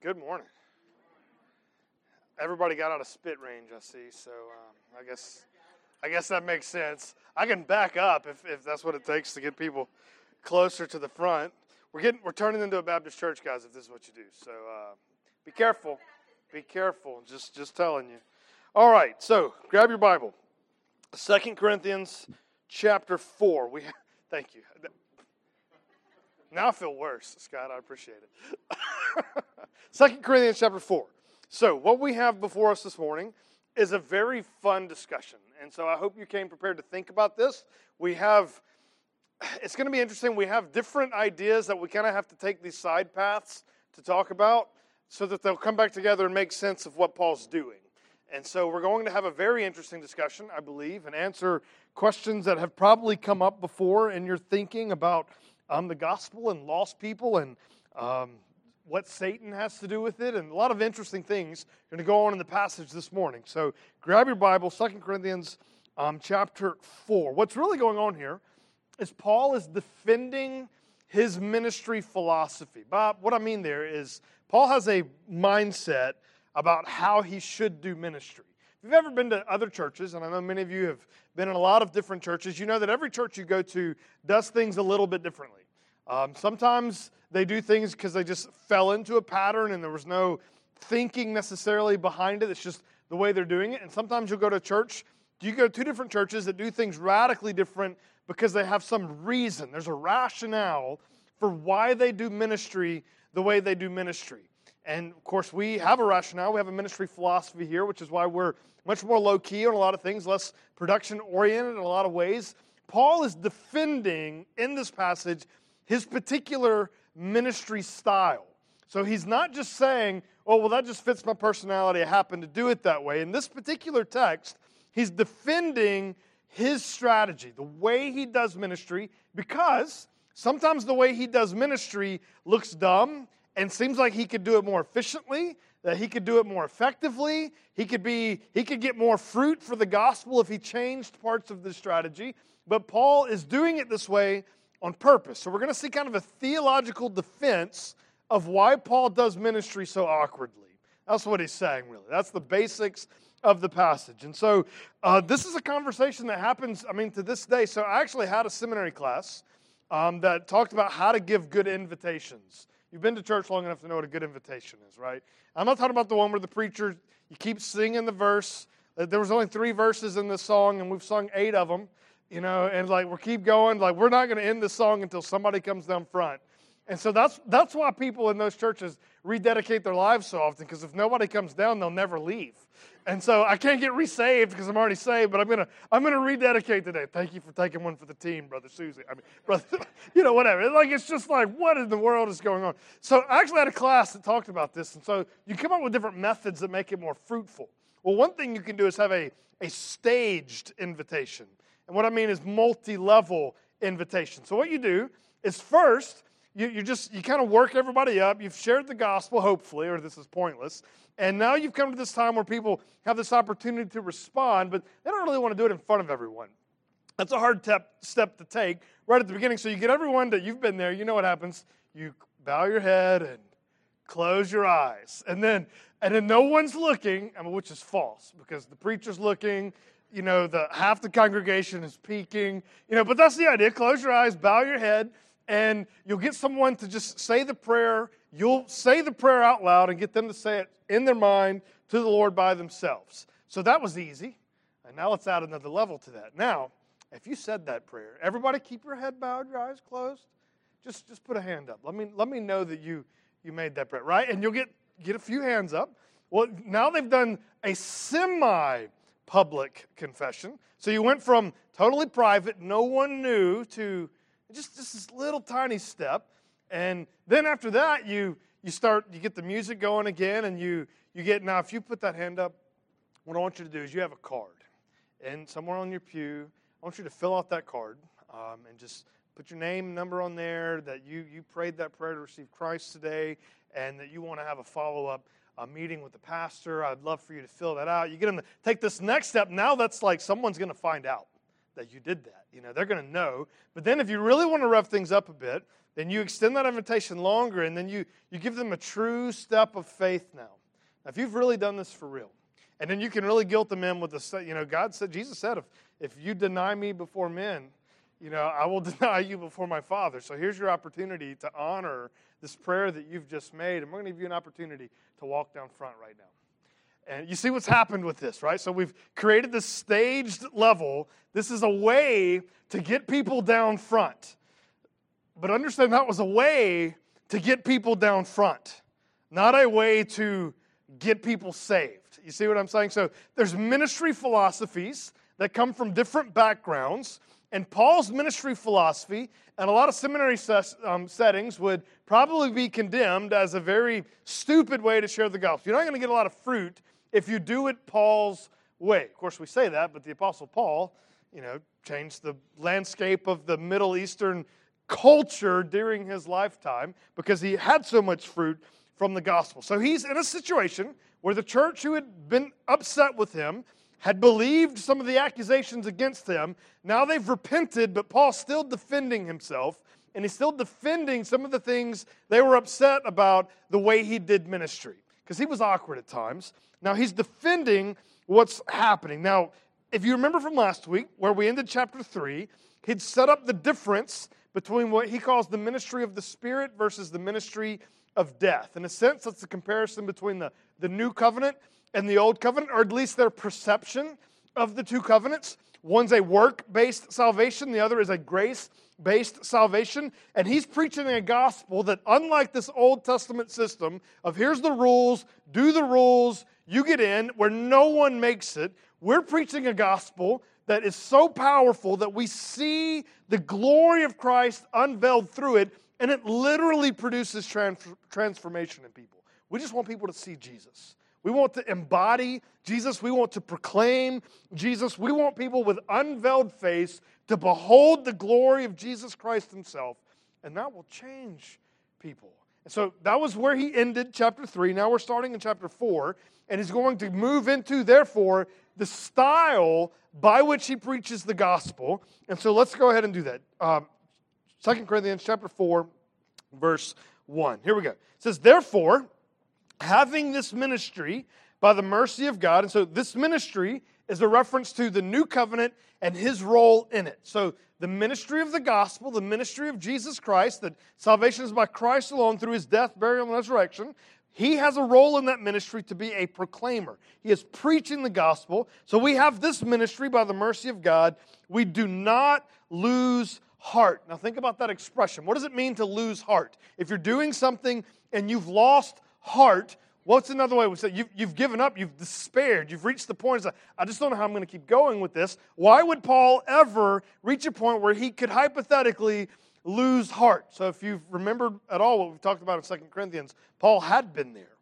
Good morning. Everybody got out of spit range, I see. So um, I guess I guess that makes sense. I can back up if, if that's what it takes to get people closer to the front. We're getting we're turning into a Baptist church, guys. If this is what you do, so uh, be careful. Be careful. Just just telling you. All right. So grab your Bible. Second Corinthians chapter four. We thank you. Now I feel worse, Scott. I appreciate it. Second Corinthians chapter 4. So, what we have before us this morning is a very fun discussion. And so I hope you came prepared to think about this. We have, it's going to be interesting. We have different ideas that we kind of have to take these side paths to talk about so that they'll come back together and make sense of what Paul's doing. And so we're going to have a very interesting discussion, I believe, and answer questions that have probably come up before in your thinking about um, the gospel and lost people and um, what Satan has to do with it, and a lot of interesting things are going to go on in the passage this morning. So grab your Bible, Second Corinthians um, chapter 4. What's really going on here is Paul is defending his ministry philosophy. Bob, what I mean there is Paul has a mindset about how he should do ministry. If you've ever been to other churches, and I know many of you have been in a lot of different churches, you know that every church you go to does things a little bit differently. Um, sometimes they do things because they just fell into a pattern and there was no thinking necessarily behind it. It's just the way they're doing it. And sometimes you'll go to church, you go to two different churches that do things radically different because they have some reason. There's a rationale for why they do ministry the way they do ministry. And of course, we have a rationale. We have a ministry philosophy here, which is why we're much more low key on a lot of things, less production oriented in a lot of ways. Paul is defending in this passage his particular ministry style. So he's not just saying, oh, well, that just fits my personality. I happen to do it that way. In this particular text, he's defending his strategy, the way he does ministry, because sometimes the way he does ministry looks dumb and seems like he could do it more efficiently, that he could do it more effectively. He could be he could get more fruit for the gospel if he changed parts of the strategy. But Paul is doing it this way on purpose. So we're going to see kind of a theological defense of why Paul does ministry so awkwardly. That's what he's saying, really. That's the basics of the passage. And so uh, this is a conversation that happens, I mean, to this day. So I actually had a seminary class um, that talked about how to give good invitations. You've been to church long enough to know what a good invitation is, right? I'm not talking about the one where the preacher, you keep singing the verse. Uh, there was only three verses in this song, and we've sung eight of them, you know, and like we keep going. Like we're not going to end the song until somebody comes down front. And so that's, that's why people in those churches rededicate their lives so often, because if nobody comes down, they'll never leave. And so I can't get resaved because I'm already saved, but I'm gonna I'm gonna rededicate today. Thank you for taking one for the team, brother Susie. I mean, brother, you know, whatever. Like it's just like what in the world is going on? So I actually had a class that talked about this, and so you come up with different methods that make it more fruitful. Well, one thing you can do is have a a staged invitation, and what I mean is multi-level invitation. So what you do is first you, you just you kind of work everybody up you've shared the gospel hopefully or this is pointless and now you've come to this time where people have this opportunity to respond but they don't really want to do it in front of everyone. That's a hard tep, step to take right at the beginning so you get everyone that you've been there you know what happens? You bow your head and close your eyes and then and then no one's looking I mean, which is false because the preacher's looking you know the half the congregation is peeking you know but that's the idea close your eyes bow your head and you'll get someone to just say the prayer. You'll say the prayer out loud and get them to say it in their mind to the Lord by themselves. So that was easy. And now let's add another level to that. Now, if you said that prayer, everybody keep your head bowed, your eyes closed. Just, just put a hand up. Let me, let me know that you, you made that prayer, right? And you'll get, get a few hands up. Well, now they've done a semi public confession. So you went from totally private, no one knew, to just, just this little tiny step. And then after that, you, you start, you get the music going again, and you, you get, now if you put that hand up, what I want you to do is you have a card. And somewhere on your pew, I want you to fill out that card um, and just put your name number on there that you, you prayed that prayer to receive Christ today and that you want to have a follow up uh, meeting with the pastor. I'd love for you to fill that out. You get them to take this next step. Now that's like someone's going to find out that you did that. You know, they're going to know. But then if you really want to rough things up a bit, then you extend that invitation longer and then you, you give them a true step of faith now. now. If you've really done this for real, and then you can really guilt them in with the, you know, God said, Jesus said, if, if you deny me before men, you know, I will deny you before my Father. So here's your opportunity to honor this prayer that you've just made. And we're going to give you an opportunity to walk down front right now. And you see what's happened with this, right? So we've created this staged level. This is a way to get people down front. But understand that was a way to get people down front, not a way to get people saved. You see what I'm saying? So there's ministry philosophies that come from different backgrounds. And Paul's ministry philosophy and a lot of seminary ses- um, settings would probably be condemned as a very stupid way to share the gospel. You're not going to get a lot of fruit if you do it Paul's way. Of course, we say that, but the Apostle Paul, you know, changed the landscape of the Middle Eastern culture during his lifetime because he had so much fruit from the gospel. So he's in a situation where the church who had been upset with him had believed some of the accusations against him. Now they've repented, but Paul's still defending himself, and he's still defending some of the things they were upset about the way he did ministry, because he was awkward at times. Now he's defending what's happening. Now, if you remember from last week, where we ended chapter 3, he'd set up the difference between what he calls the ministry of the Spirit versus the ministry of death. In a sense, that's the comparison between the, the new covenant and the old covenant, or at least their perception of the two covenants. One's a work based salvation, the other is a grace based salvation. And he's preaching a gospel that, unlike this Old Testament system of here's the rules, do the rules, you get in, where no one makes it, we're preaching a gospel that is so powerful that we see the glory of Christ unveiled through it, and it literally produces trans- transformation in people. We just want people to see Jesus. We want to embody Jesus. We want to proclaim Jesus. We want people with unveiled face to behold the glory of Jesus Christ Himself, and that will change people. And so that was where he ended chapter 3. Now we're starting in chapter 4, and he's going to move into, therefore, the style by which he preaches the gospel. And so let's go ahead and do that. Um, 2 Corinthians chapter 4, verse 1. Here we go. It says, Therefore, having this ministry by the mercy of God. And so this ministry is a reference to the new covenant and his role in it. So the ministry of the gospel, the ministry of Jesus Christ, that salvation is by Christ alone through his death, burial, and resurrection. He has a role in that ministry to be a proclaimer. He is preaching the gospel. So we have this ministry by the mercy of God. We do not lose heart. Now think about that expression. What does it mean to lose heart? If you're doing something and you've lost heart. What's another way we say you've, you've given up, you've despaired, you've reached the point. Of, I just don't know how I'm going to keep going with this. Why would Paul ever reach a point where he could hypothetically lose heart? So, if you've remembered at all what we've talked about in Second Corinthians, Paul had been there,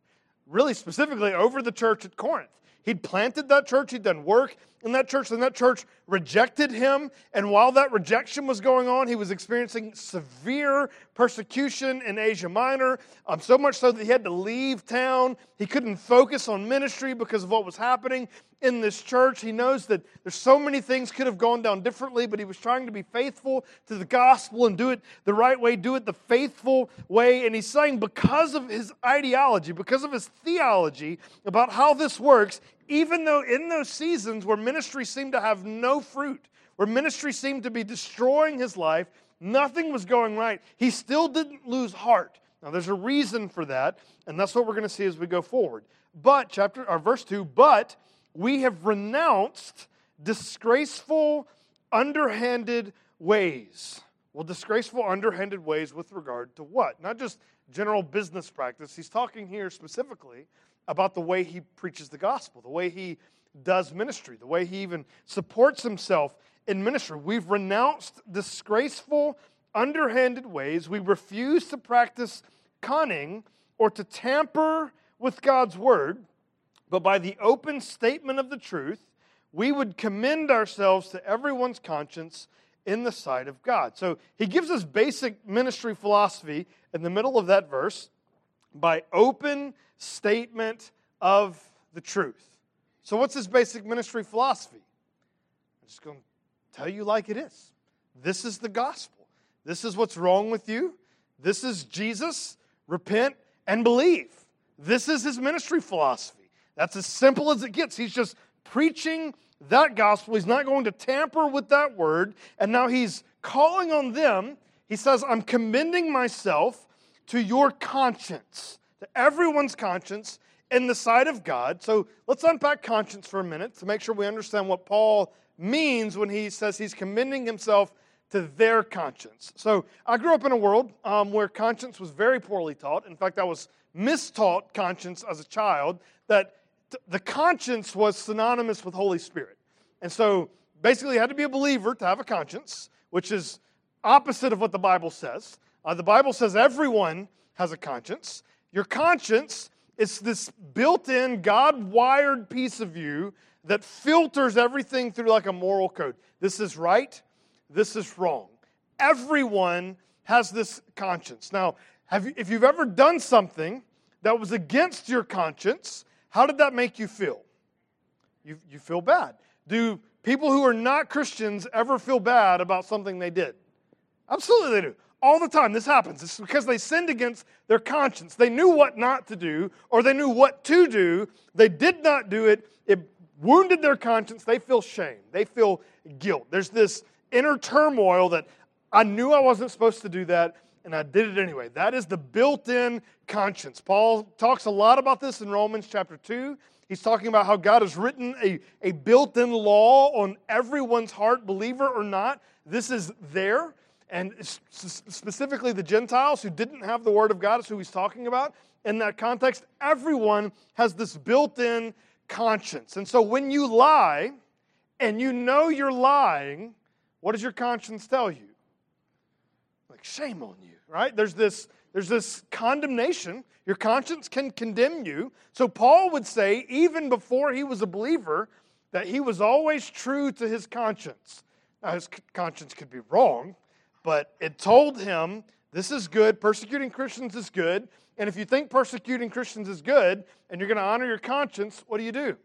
really specifically over the church at Corinth. He'd planted that church, he'd done work in that church, and that church rejected him. And while that rejection was going on, he was experiencing severe persecution in Asia Minor, um, so much so that he had to leave town. He couldn't focus on ministry because of what was happening in this church. He knows that there's so many things could have gone down differently, but he was trying to be faithful to the gospel and do it the right way, do it the faithful way. And he's saying because of his ideology, because of his theology about how this works, even though in those seasons where ministry seemed to have no fruit, where ministry seemed to be destroying his life, nothing was going right, he still didn't lose heart. Now, there's a reason for that, and that's what we're going to see as we go forward. But, chapter, or verse 2, but we have renounced disgraceful, underhanded ways. Well, disgraceful, underhanded ways with regard to what? Not just general business practice. He's talking here specifically about the way he preaches the gospel, the way he does ministry, the way he even supports himself in ministry. We've renounced disgraceful, underhanded ways. We refuse to practice cunning or to tamper with God's word, but by the open statement of the truth, we would commend ourselves to everyone's conscience in the sight of God. So he gives us basic ministry philosophy in the middle of that verse by open statement of the truth. So, what's his basic ministry philosophy? I'm just going to tell you like it is. This is the gospel. This is what's wrong with you. This is Jesus, repent and believe. This is his ministry philosophy. That's as simple as it gets. He's just preaching that gospel. He's not going to tamper with that word. And now he's calling on them. He says, I'm commending myself to your conscience, to everyone's conscience in the sight of God. So let's unpack conscience for a minute to make sure we understand what Paul means when he says he's commending himself to their conscience. So I grew up in a world um, where conscience was very poorly taught. In fact, I was mistaught conscience as a child, that th- the conscience was synonymous with Holy Spirit. And so basically, you had to be a believer to have a conscience, which is opposite of what the Bible says. Uh, the Bible says everyone has a conscience. Your conscience is this built in, God wired piece of you that filters everything through like a moral code. This is right, this is wrong. Everyone has this conscience. Now, you, if you've ever done something that was against your conscience, how did that make you feel? You, you feel bad. Do people who are not Christians ever feel bad about something they did? Absolutely, they do. All the time, this happens. It's because they sinned against their conscience. They knew what not to do, or they knew what to do. They did not do it. It wounded their conscience. They feel shame. They feel guilt. There's this inner turmoil that I knew I wasn't supposed to do that, and I did it anyway. That is the built in conscience. Paul talks a lot about this in Romans chapter 2. He's talking about how God has written a, a built in law on everyone's heart, believer or not. This is there. And specifically the Gentiles who didn't have the Word of God is who he's talking about. In that context, everyone has this built in conscience. And so when you lie and you know you're lying, what does your conscience tell you? Like, shame on you, right? There's this, there's this condemnation. Your conscience can condemn you. So Paul would say, even before he was a believer, that he was always true to his conscience. Now, his conscience could be wrong, but it told him this is good, persecuting Christians is good. And if you think persecuting Christians is good and you're going to honor your conscience, what do you do?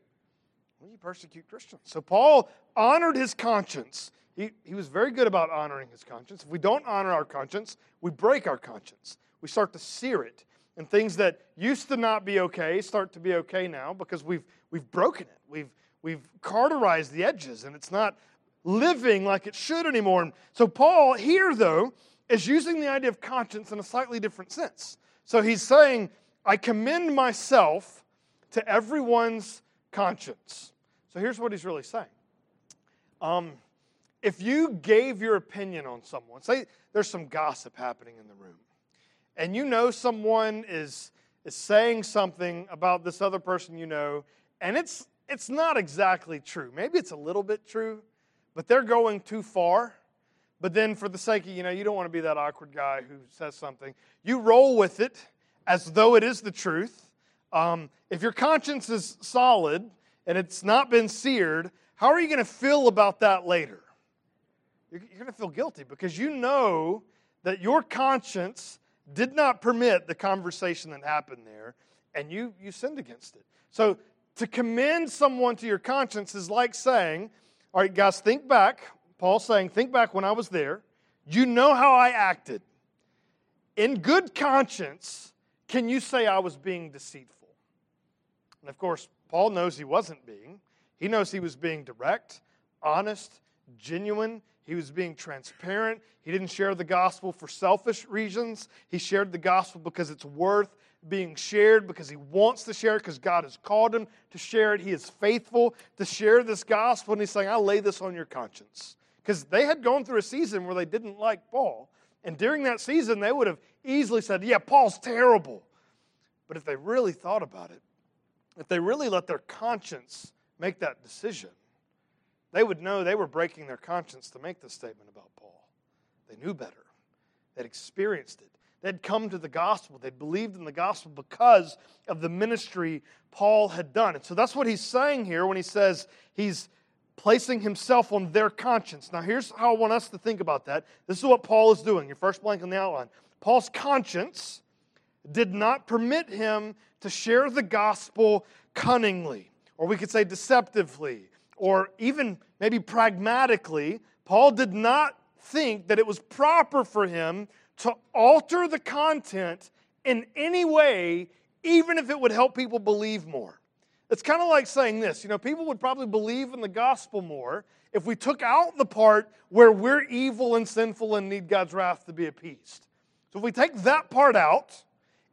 Well, you persecute Christians. So Paul honored his conscience. He, he was very good about honoring his conscience. If we don't honor our conscience, we break our conscience. We start to sear it. And things that used to not be okay start to be okay now because we've, we've broken it. We've, we've cauterized the edges and it's not living like it should anymore. And so, Paul here, though, is using the idea of conscience in a slightly different sense. So, he's saying, I commend myself to everyone's conscience. So, here's what he's really saying. Um, if you gave your opinion on someone, say there's some gossip happening in the room, and you know someone is, is saying something about this other person you know, and it's, it's not exactly true. Maybe it's a little bit true, but they're going too far. But then, for the sake of, you know, you don't want to be that awkward guy who says something. You roll with it as though it is the truth. Um, if your conscience is solid and it's not been seared, how are you going to feel about that later? you're, you're going to feel guilty because you know that your conscience did not permit the conversation that happened there, and you, you sinned against it. So to commend someone to your conscience is like saying, all right, guys, think back. Paul's saying, think back when I was there. You know how I acted. In good conscience, can you say I was being deceitful? And of course, Paul knows he wasn't being. He knows he was being direct, honest, genuine. He was being transparent. He didn't share the gospel for selfish reasons. He shared the gospel because it's worth being shared, because he wants to share it, because God has called him to share it. He is faithful to share this gospel. And he's saying, I'll lay this on your conscience. Because they had gone through a season where they didn't like Paul. And during that season, they would have easily said, Yeah, Paul's terrible. But if they really thought about it, if they really let their conscience make that decision, they would know they were breaking their conscience to make this statement about Paul. They knew better, they'd experienced it. They'd come to the gospel. They'd believed in the gospel because of the ministry Paul had done. And so that's what he's saying here when he says he's placing himself on their conscience. Now, here's how I want us to think about that. This is what Paul is doing. Your first blank on the outline. Paul's conscience did not permit him to share the gospel cunningly, or we could say deceptively, or even maybe pragmatically, Paul did not think that it was proper for him to alter the content in any way, even if it would help people believe more. It's kind of like saying this you know, people would probably believe in the gospel more if we took out the part where we're evil and sinful and need God's wrath to be appeased. So if we take that part out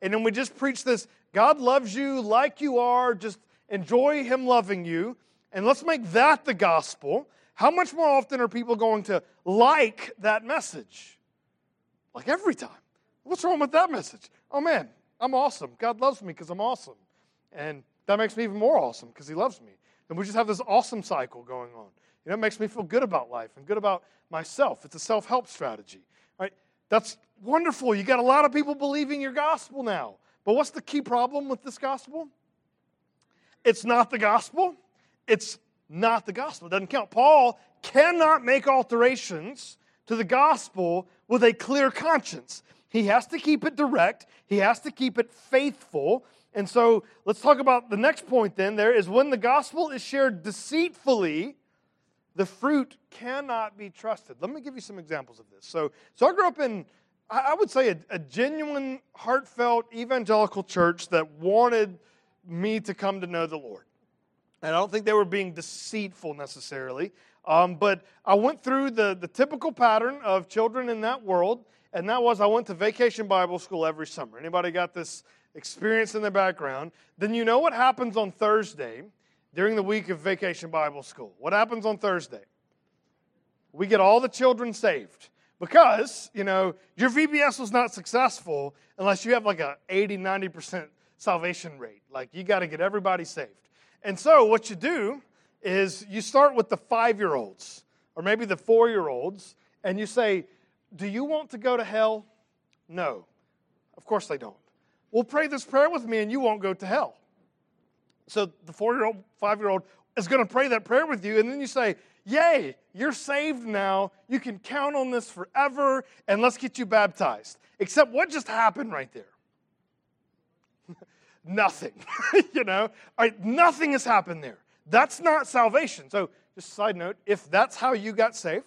and then we just preach this God loves you like you are, just enjoy Him loving you, and let's make that the gospel, how much more often are people going to like that message? Like every time. What's wrong with that message? Oh man, I'm awesome. God loves me because I'm awesome. And that makes me even more awesome because He loves me. And we just have this awesome cycle going on. You know, it makes me feel good about life and good about myself. It's a self help strategy, right? That's wonderful. You got a lot of people believing your gospel now. But what's the key problem with this gospel? It's not the gospel. It's not the gospel. It doesn't count. Paul cannot make alterations to the gospel with a clear conscience. He has to keep it direct, he has to keep it faithful. And so let's talk about the next point then. There is when the gospel is shared deceitfully, the fruit cannot be trusted. Let me give you some examples of this. So, so I grew up in, I would say, a, a genuine, heartfelt evangelical church that wanted me to come to know the Lord. And I don't think they were being deceitful necessarily. Um, but I went through the, the typical pattern of children in that world, and that was I went to vacation Bible school every summer. Anybody got this experience in their background? Then you know what happens on Thursday during the week of vacation Bible school. What happens on Thursday? We get all the children saved because, you know, your VBS was not successful unless you have like a 80, 90% salvation rate. Like you got to get everybody saved. And so what you do is you start with the five year olds or maybe the four year olds and you say, Do you want to go to hell? No. Of course they don't. Well, pray this prayer with me and you won't go to hell. So the four year old, five year old is going to pray that prayer with you, and then you say, Yay, you're saved now. You can count on this forever, and let's get you baptized. Except what just happened right there? nothing. you know, nothing has happened there. That's not salvation. So, just side note if that's how you got saved,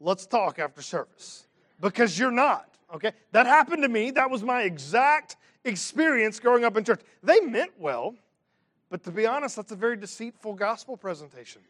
let's talk after service because you're not. Okay? That happened to me. That was my exact experience growing up in church. They meant well, but to be honest, that's a very deceitful gospel presentation.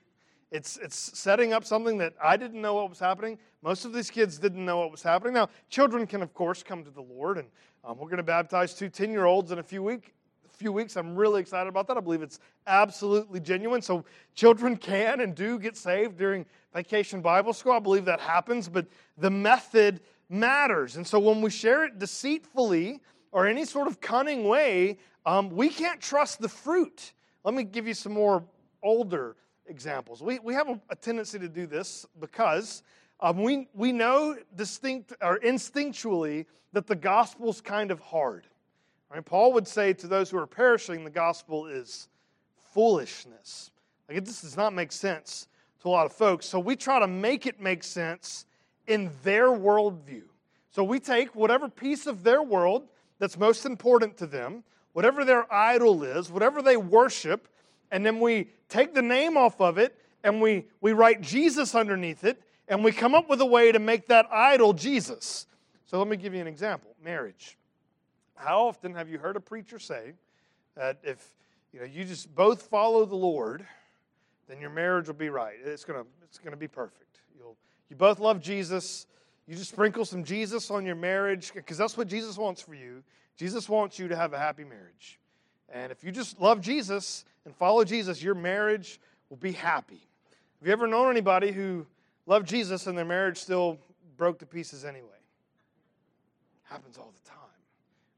It's, it's setting up something that I didn't know what was happening. Most of these kids didn't know what was happening. Now, children can, of course, come to the Lord, and um, we're going to baptize two 10 year olds in a few, week, few weeks. I'm really excited about that. I believe it's absolutely genuine. So, children can and do get saved during vacation Bible school. I believe that happens, but the method matters. And so, when we share it deceitfully or any sort of cunning way, um, we can't trust the fruit. Let me give you some more older examples. We, we have a, a tendency to do this because um, we, we know distinct or instinctually that the gospel's kind of hard. Right? Paul would say to those who are perishing, the gospel is foolishness. Like just does not make sense to a lot of folks. So we try to make it make sense in their worldview. So we take whatever piece of their world that's most important to them, whatever their idol is, whatever they worship, and then we take the name off of it and we, we write Jesus underneath it, and we come up with a way to make that idol Jesus. So let me give you an example marriage. How often have you heard a preacher say that if you know you just both follow the Lord, then your marriage will be right. It's gonna it's gonna be perfect. You'll you both love Jesus. You just sprinkle some Jesus on your marriage because that's what Jesus wants for you. Jesus wants you to have a happy marriage. And if you just love Jesus and follow Jesus, your marriage will be happy. Have you ever known anybody who loved Jesus and their marriage still broke to pieces anyway? Happens all the time.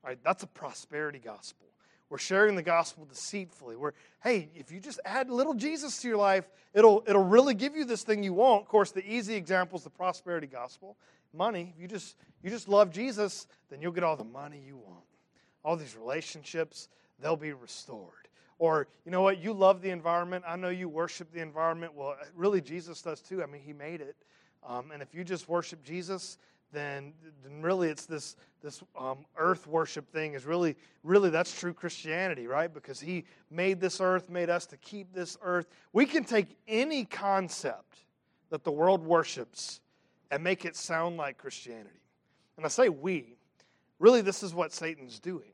Right? That's a prosperity gospel. We're sharing the gospel deceitfully. We're, hey, if you just add little Jesus to your life, it'll, it'll really give you this thing you want. Of course, the easy example is the prosperity gospel. Money. If you just, you just love Jesus, then you'll get all the money you want. All these relationships, they'll be restored. Or, you know what, you love the environment. I know you worship the environment. Well, really, Jesus does too. I mean, He made it. Um, and if you just worship Jesus, then, then really it's this, this um, earth worship thing is really, really that's true Christianity, right? Because He made this earth, made us to keep this earth. We can take any concept that the world worships and make it sound like Christianity. and I say we, really this is what Satan's doing.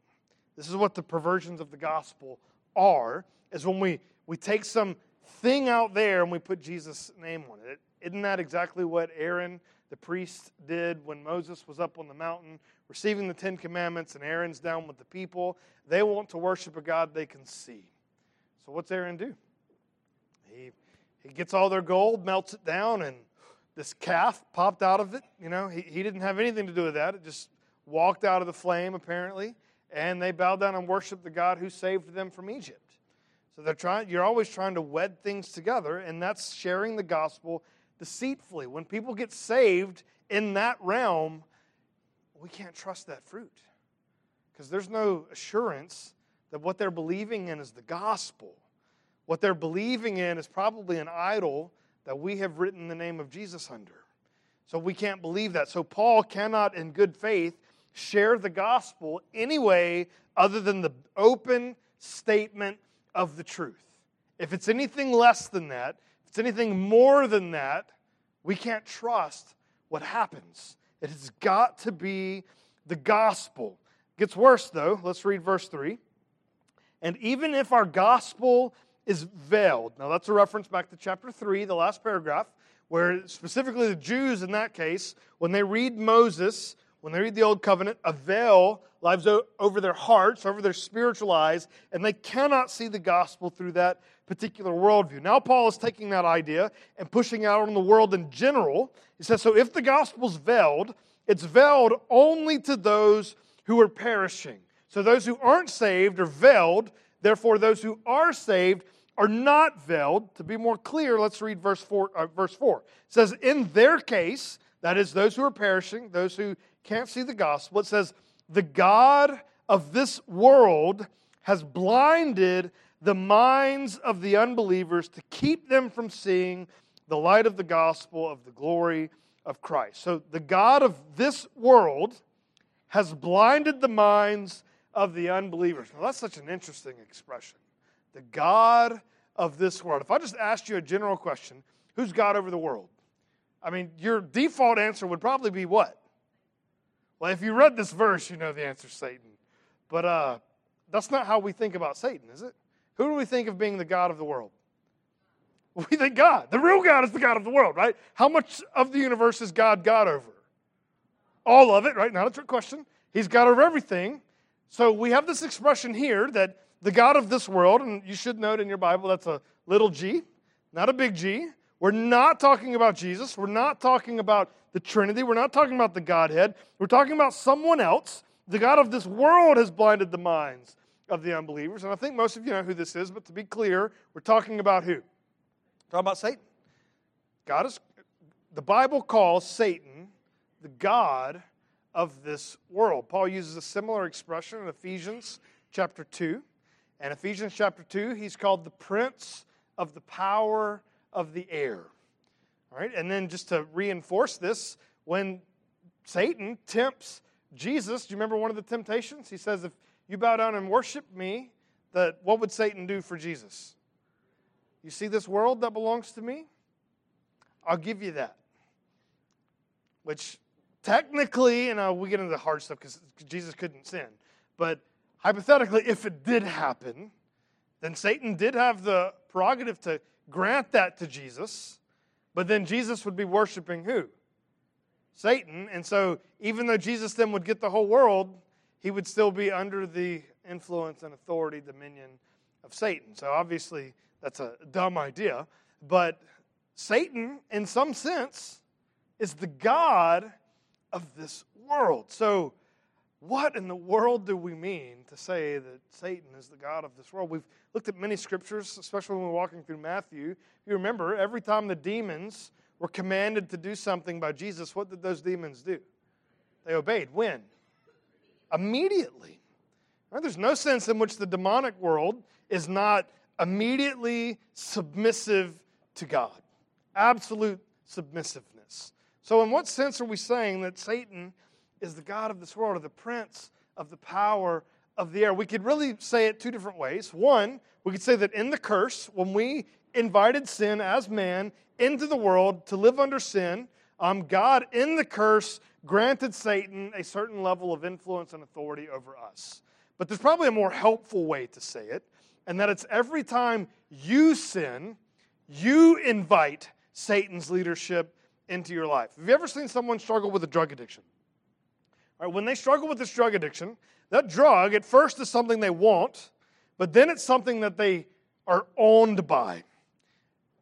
This is what the perversions of the gospel are, is when we, we take some thing out there and we put Jesus' name on it. Isn't that exactly what Aaron, the priest, did when Moses was up on the mountain receiving the Ten Commandments and Aaron's down with the people? They want to worship a God they can see. So what's Aaron do? He, he gets all their gold, melts it down, and this calf popped out of it. You know, he, he didn't have anything to do with that. It just walked out of the flame, apparently, and they bowed down and worshiped the God who saved them from Egypt. So they're trying, you're always trying to wed things together, and that's sharing the gospel deceitfully. When people get saved in that realm, we can't trust that fruit because there's no assurance that what they're believing in is the gospel. What they're believing in is probably an idol that we have written the name of Jesus under. So we can't believe that. So Paul cannot, in good faith, share the gospel any way other than the open statement of the truth. If it's anything less than that, if it's anything more than that, we can't trust what happens. It has got to be the gospel. It gets worse though. Let's read verse 3. And even if our gospel is veiled, now that's a reference back to chapter 3, the last paragraph, where specifically the Jews in that case, when they read Moses, when they read the Old Covenant, a veil lies over their hearts, over their spiritual eyes, and they cannot see the gospel through that particular worldview. Now, Paul is taking that idea and pushing out on the world in general. He says, So if the gospel's veiled, it's veiled only to those who are perishing. So those who aren't saved are veiled. Therefore, those who are saved are not veiled. To be more clear, let's read verse 4. Uh, verse 4. It says, In their case, that is, those who are perishing, those who can't see the gospel, it says, The God of this world has blinded the minds of the unbelievers to keep them from seeing the light of the gospel of the glory of Christ. So the God of this world has blinded the minds of the unbelievers. Now, that's such an interesting expression. The God of this world. If I just asked you a general question, who's God over the world? I mean, your default answer would probably be what? Well, if you read this verse, you know the answer Satan. But uh, that's not how we think about Satan, is it? Who do we think of being the God of the world? We think God. The real God is the God of the world, right? How much of the universe is God God over? All of it, right? Not a trick question. He's God over everything. So we have this expression here that the God of this world, and you should note in your Bible that's a little g, not a big G. We're not talking about Jesus. We're not talking about the Trinity. We're not talking about the Godhead. We're talking about someone else. The God of this world has blinded the minds of the unbelievers. And I think most of you know who this is, but to be clear, we're talking about who? Talking about Satan. God is the Bible calls Satan the God of this world. Paul uses a similar expression in Ephesians chapter 2. And Ephesians chapter 2, he's called the prince of the power of the air. All right, and then just to reinforce this, when Satan tempts Jesus, do you remember one of the temptations? He says, If you bow down and worship me, that what would Satan do for Jesus? You see this world that belongs to me? I'll give you that. Which technically, and uh, we get into the hard stuff because Jesus couldn't sin, but hypothetically, if it did happen, then Satan did have the prerogative to grant that to Jesus, but then Jesus would be worshiping who? Satan. And so, even though Jesus then would get the whole world, he would still be under the influence and authority, dominion of Satan. So, obviously, that's a dumb idea. But Satan, in some sense, is the God of this world. So, what in the world do we mean to say that Satan is the God of this world? We've looked at many scriptures, especially when we're walking through Matthew. If you remember, every time the demons were commanded to do something by Jesus, what did those demons do? They obeyed. When? Immediately. Right? There's no sense in which the demonic world is not immediately submissive to God. Absolute submissiveness. So, in what sense are we saying that Satan is the God of this world, or the prince of the power of the air? We could really say it two different ways. One, we could say that in the curse, when we invited sin as man into the world to live under sin, um, God, in the curse, granted Satan a certain level of influence and authority over us. But there's probably a more helpful way to say it, and that it's every time you sin, you invite Satan's leadership into your life. Have you ever seen someone struggle with a drug addiction? Right, when they struggle with this drug addiction, that drug at first is something they want, but then it's something that they are owned by.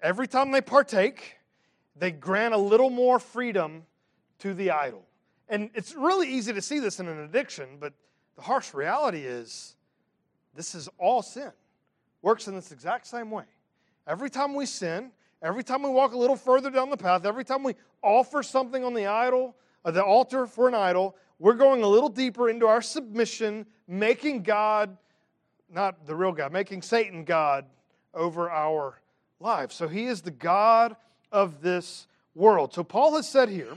Every time they partake, they grant a little more freedom to the idol. And it's really easy to see this in an addiction, but the harsh reality is this is all sin. Works in this exact same way. Every time we sin, every time we walk a little further down the path, every time we offer something on the idol, uh, the altar for an idol, we're going a little deeper into our submission, making God, not the real God, making Satan God over our lives. So he is the God of this world. So Paul has said here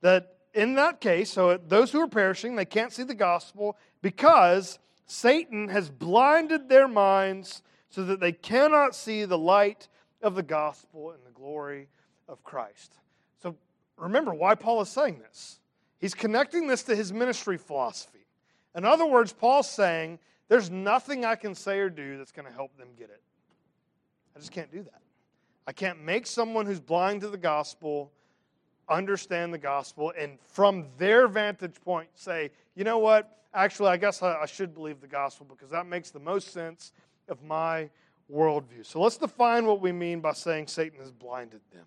that in that case, so those who are perishing, they can't see the gospel because Satan has blinded their minds so that they cannot see the light of the gospel and the glory of Christ. So remember why Paul is saying this. He's connecting this to his ministry philosophy. In other words, Paul's saying, There's nothing I can say or do that's going to help them get it. I just can't do that. I can't make someone who's blind to the gospel understand the gospel and from their vantage point say, you know what? Actually, I guess I, should believe the gospel because that makes the most sense of my worldview. So let's define what we mean by saying Satan has blinded them.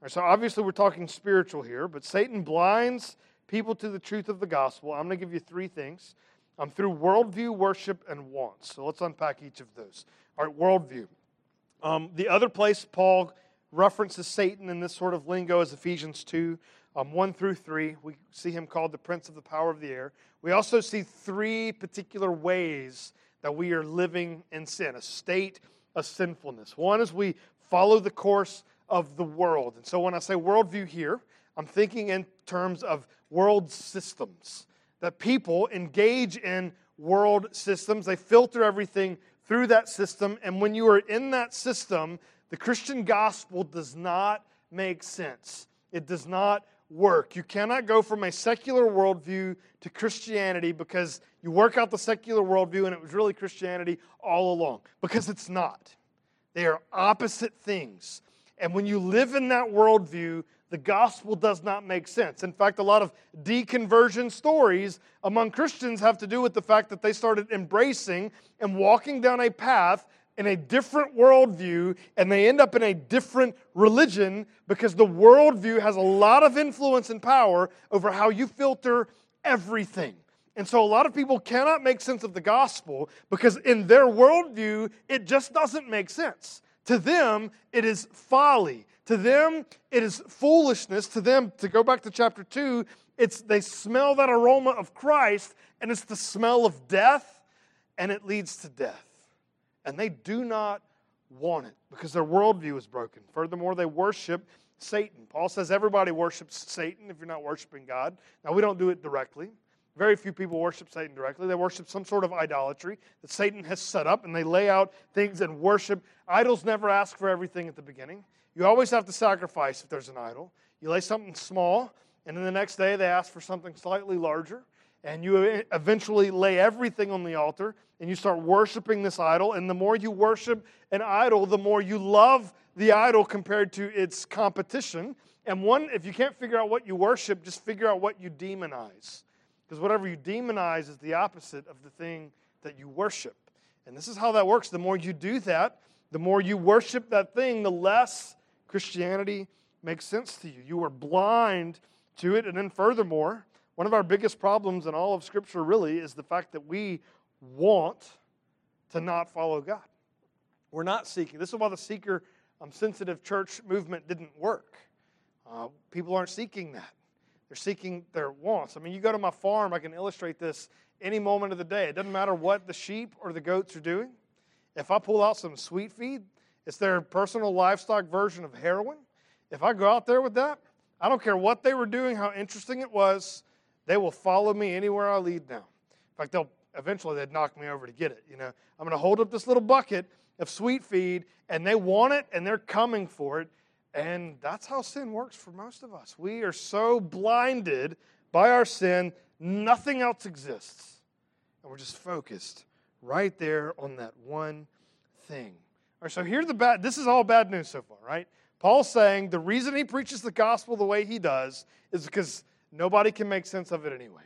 Right, so obviously, we're talking spiritual here, but Satan blinds people to the truth of the gospel. I'm going to give you three things I'm through worldview, worship, and wants. So let's unpack each of those. All right, worldview. Um, the other place Paul references Satan in this sort of lingo is Ephesians 2 um, 1 through 3. We see him called the prince of the power of the air. We also see three particular ways that we are living in sin, a state of sinfulness. One is we follow the course of the world. And so when I say worldview here, I'm thinking in terms of world systems, that people engage in world systems. They filter everything through that system. And when you are in that system, the Christian gospel does not make sense. It does not work. You cannot go from a secular worldview to Christianity because you work out the secular worldview and it was really Christianity all along, because it's not. They are opposite things. And when you live in that worldview, the gospel does not make sense. In fact, a lot of deconversion stories among Christians have to do with the fact that they started embracing and walking down a path in a different worldview and they end up in a different religion because the worldview has a lot of influence and power over how you filter everything. And so a lot of people cannot make sense of the gospel because in their worldview, it just doesn't make sense. To them, it is folly. To them, it is foolishness. To them, to go back to chapter 2, it's they smell that aroma of Christ, and it's the smell of death, and it leads to death. And they do not want it because their worldview is broken. Furthermore, they worship Satan. Paul says everybody worships Satan if you're not worshiping God. Now, we don't do it directly. Very few people worship Satan directly. They worship some sort of idolatry that Satan has set up, and they lay out things and worship. Idols never ask for everything at the beginning. You always have to sacrifice if there's an idol. You lay something small, and then the next day they ask for something slightly larger, and you eventually lay everything on the altar, and you start worshiping this idol. And the more you worship an idol, the more you love the idol compared to its competition. And one, if you can't figure out what you worship, just figure out what you demonize. Because whatever you demonize is the opposite of the thing that you worship. And this is how that works. The more you do that, the more you worship that thing, the less Christianity makes sense to you. You are blind to it. And then, furthermore, one of our biggest problems in all of Scripture really is the fact that we want to not follow God. We're not seeking. This is why the seeker um, sensitive church movement didn't work. Uh, people aren't seeking that. They're seeking their wants. I mean, you go to my farm, I can illustrate this any moment of the day. It doesn't matter what the sheep or the goats are doing. If I pull out some sweet feed, it's their personal livestock version of heroin. If I go out there with that, I don't care what they were doing, how interesting it was, they will follow me anywhere I lead now. In fact, they'll eventually they'd knock me over to get it. You know, I'm going to hold up this little bucket of sweet feed, and they want it, and they're coming for it. And that's how sin works for most of us. We are so blinded by our sin, nothing else exists. And we're just focused right there on that one thing. All right, so here's the bad this is all bad news so far, right? Paul's saying the reason he preaches the gospel the way he does is because nobody can make sense of it anyway.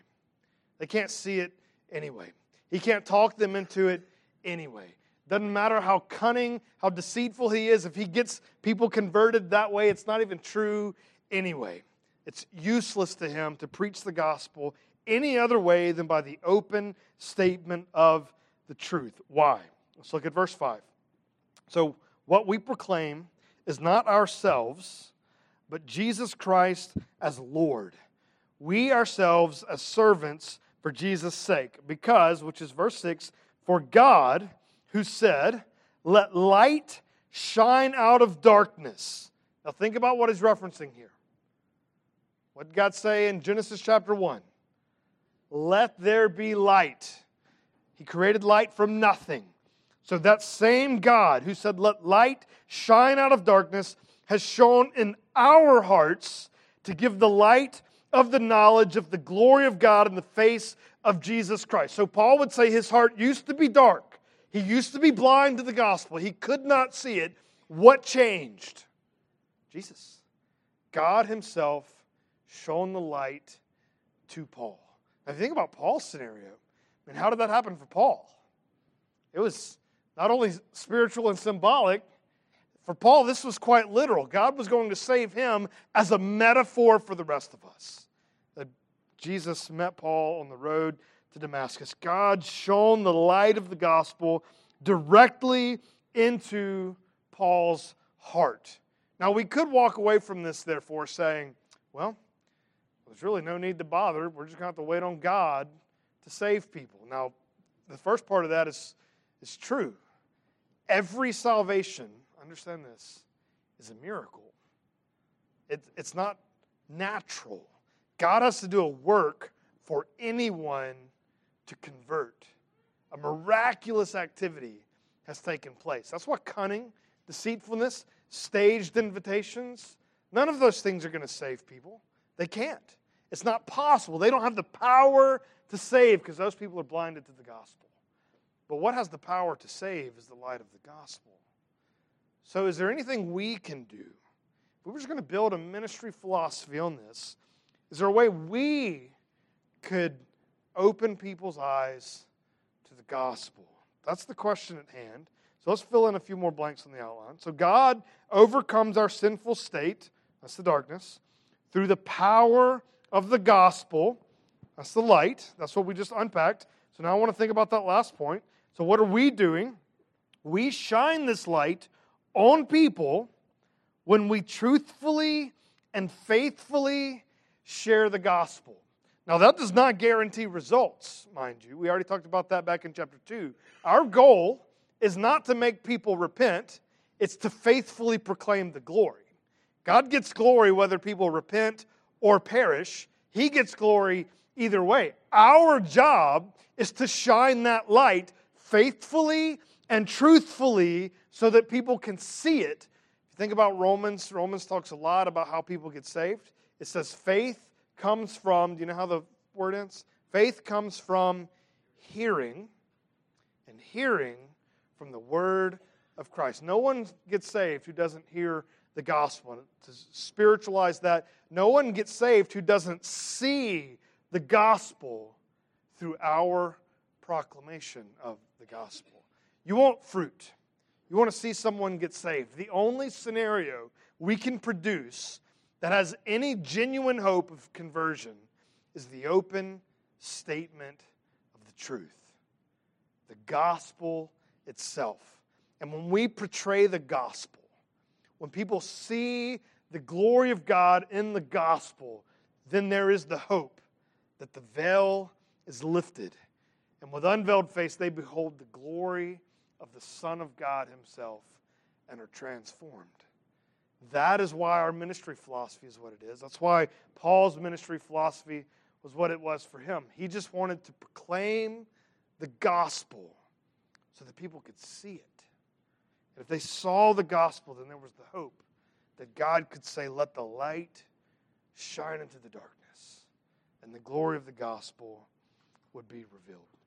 They can't see it anyway. He can't talk them into it anyway. Doesn't matter how cunning, how deceitful he is, if he gets people converted that way, it's not even true anyway. It's useless to him to preach the gospel any other way than by the open statement of the truth. Why? Let's look at verse 5. So, what we proclaim is not ourselves, but Jesus Christ as Lord. We ourselves as servants for Jesus' sake. Because, which is verse 6, for God, who said, Let light shine out of darkness. Now, think about what he's referencing here. What did God say in Genesis chapter 1? Let there be light. He created light from nothing. So, that same God who said, Let light shine out of darkness, has shone in our hearts to give the light of the knowledge of the glory of God in the face of Jesus Christ. So, Paul would say his heart used to be dark. He used to be blind to the gospel. He could not see it. What changed? Jesus. God Himself shone the light to Paul. Now, if you think about Paul's scenario, I mean, how did that happen for Paul? It was not only spiritual and symbolic, for Paul, this was quite literal. God was going to save him as a metaphor for the rest of us. That Jesus met Paul on the road to Damascus. God shone the light of the gospel directly into Paul's heart. Now, we could walk away from this, therefore, saying, well, there's really no need to bother. We're just going to have to wait on God to save people. Now, the first part of that is, is true. Every salvation understand this, is a miracle. It, it's not natural. God has to do a work for anyone to convert. A miraculous activity has taken place. That's what cunning, deceitfulness, staged invitations, none of those things are going to save people. They can't. It's not possible. They don't have the power to save because those people are blinded to the gospel. But what has the power to save is the light of the gospel. So, is there anything we can do? If we were just going to build a ministry philosophy on this, is there a way we could open people's eyes to the gospel? That's the question at hand. So let's fill in a few more blanks on the outline. So God overcomes our sinful state, that's the darkness, through the power of the gospel, that's the light. That's what we just unpacked. So now I want to think about that last point. So, what are we doing? We shine this light on people when we truthfully and faithfully share the gospel. Now, that does not guarantee results, mind you. We already talked about that back in chapter 2. Our goal is not to make people repent, it's to faithfully proclaim the glory. God gets glory whether people repent or perish, He gets glory either way. Our job is to shine that light faithfully and truthfully so that people can see it. If you think about Romans, Romans talks a lot about how people get saved. It says faith comes from, do you know how the word ends? Faith comes from hearing, and hearing from the word of Christ. No one gets saved who doesn't hear the gospel. To spiritualize that, no one gets saved who doesn't see the gospel through our proclamation of the gospel. You want fruit. You want to see someone get saved. The only scenario we can produce that has any genuine hope of conversion is the open statement of the truth, the gospel itself. And when we portray the gospel, when people see the glory of God in the gospel, then there is the hope that the veil is lifted. And with unveiled face, they behold the glory of the Son of God Himself and are transformed. That is why our ministry philosophy is what it is. That's why Paul's ministry philosophy was what it was for him. He just wanted to proclaim the gospel so that people could see it. And if they saw the gospel, then there was the hope that God could say, Let the light shine into the darkness, and the glory of the gospel would be revealed.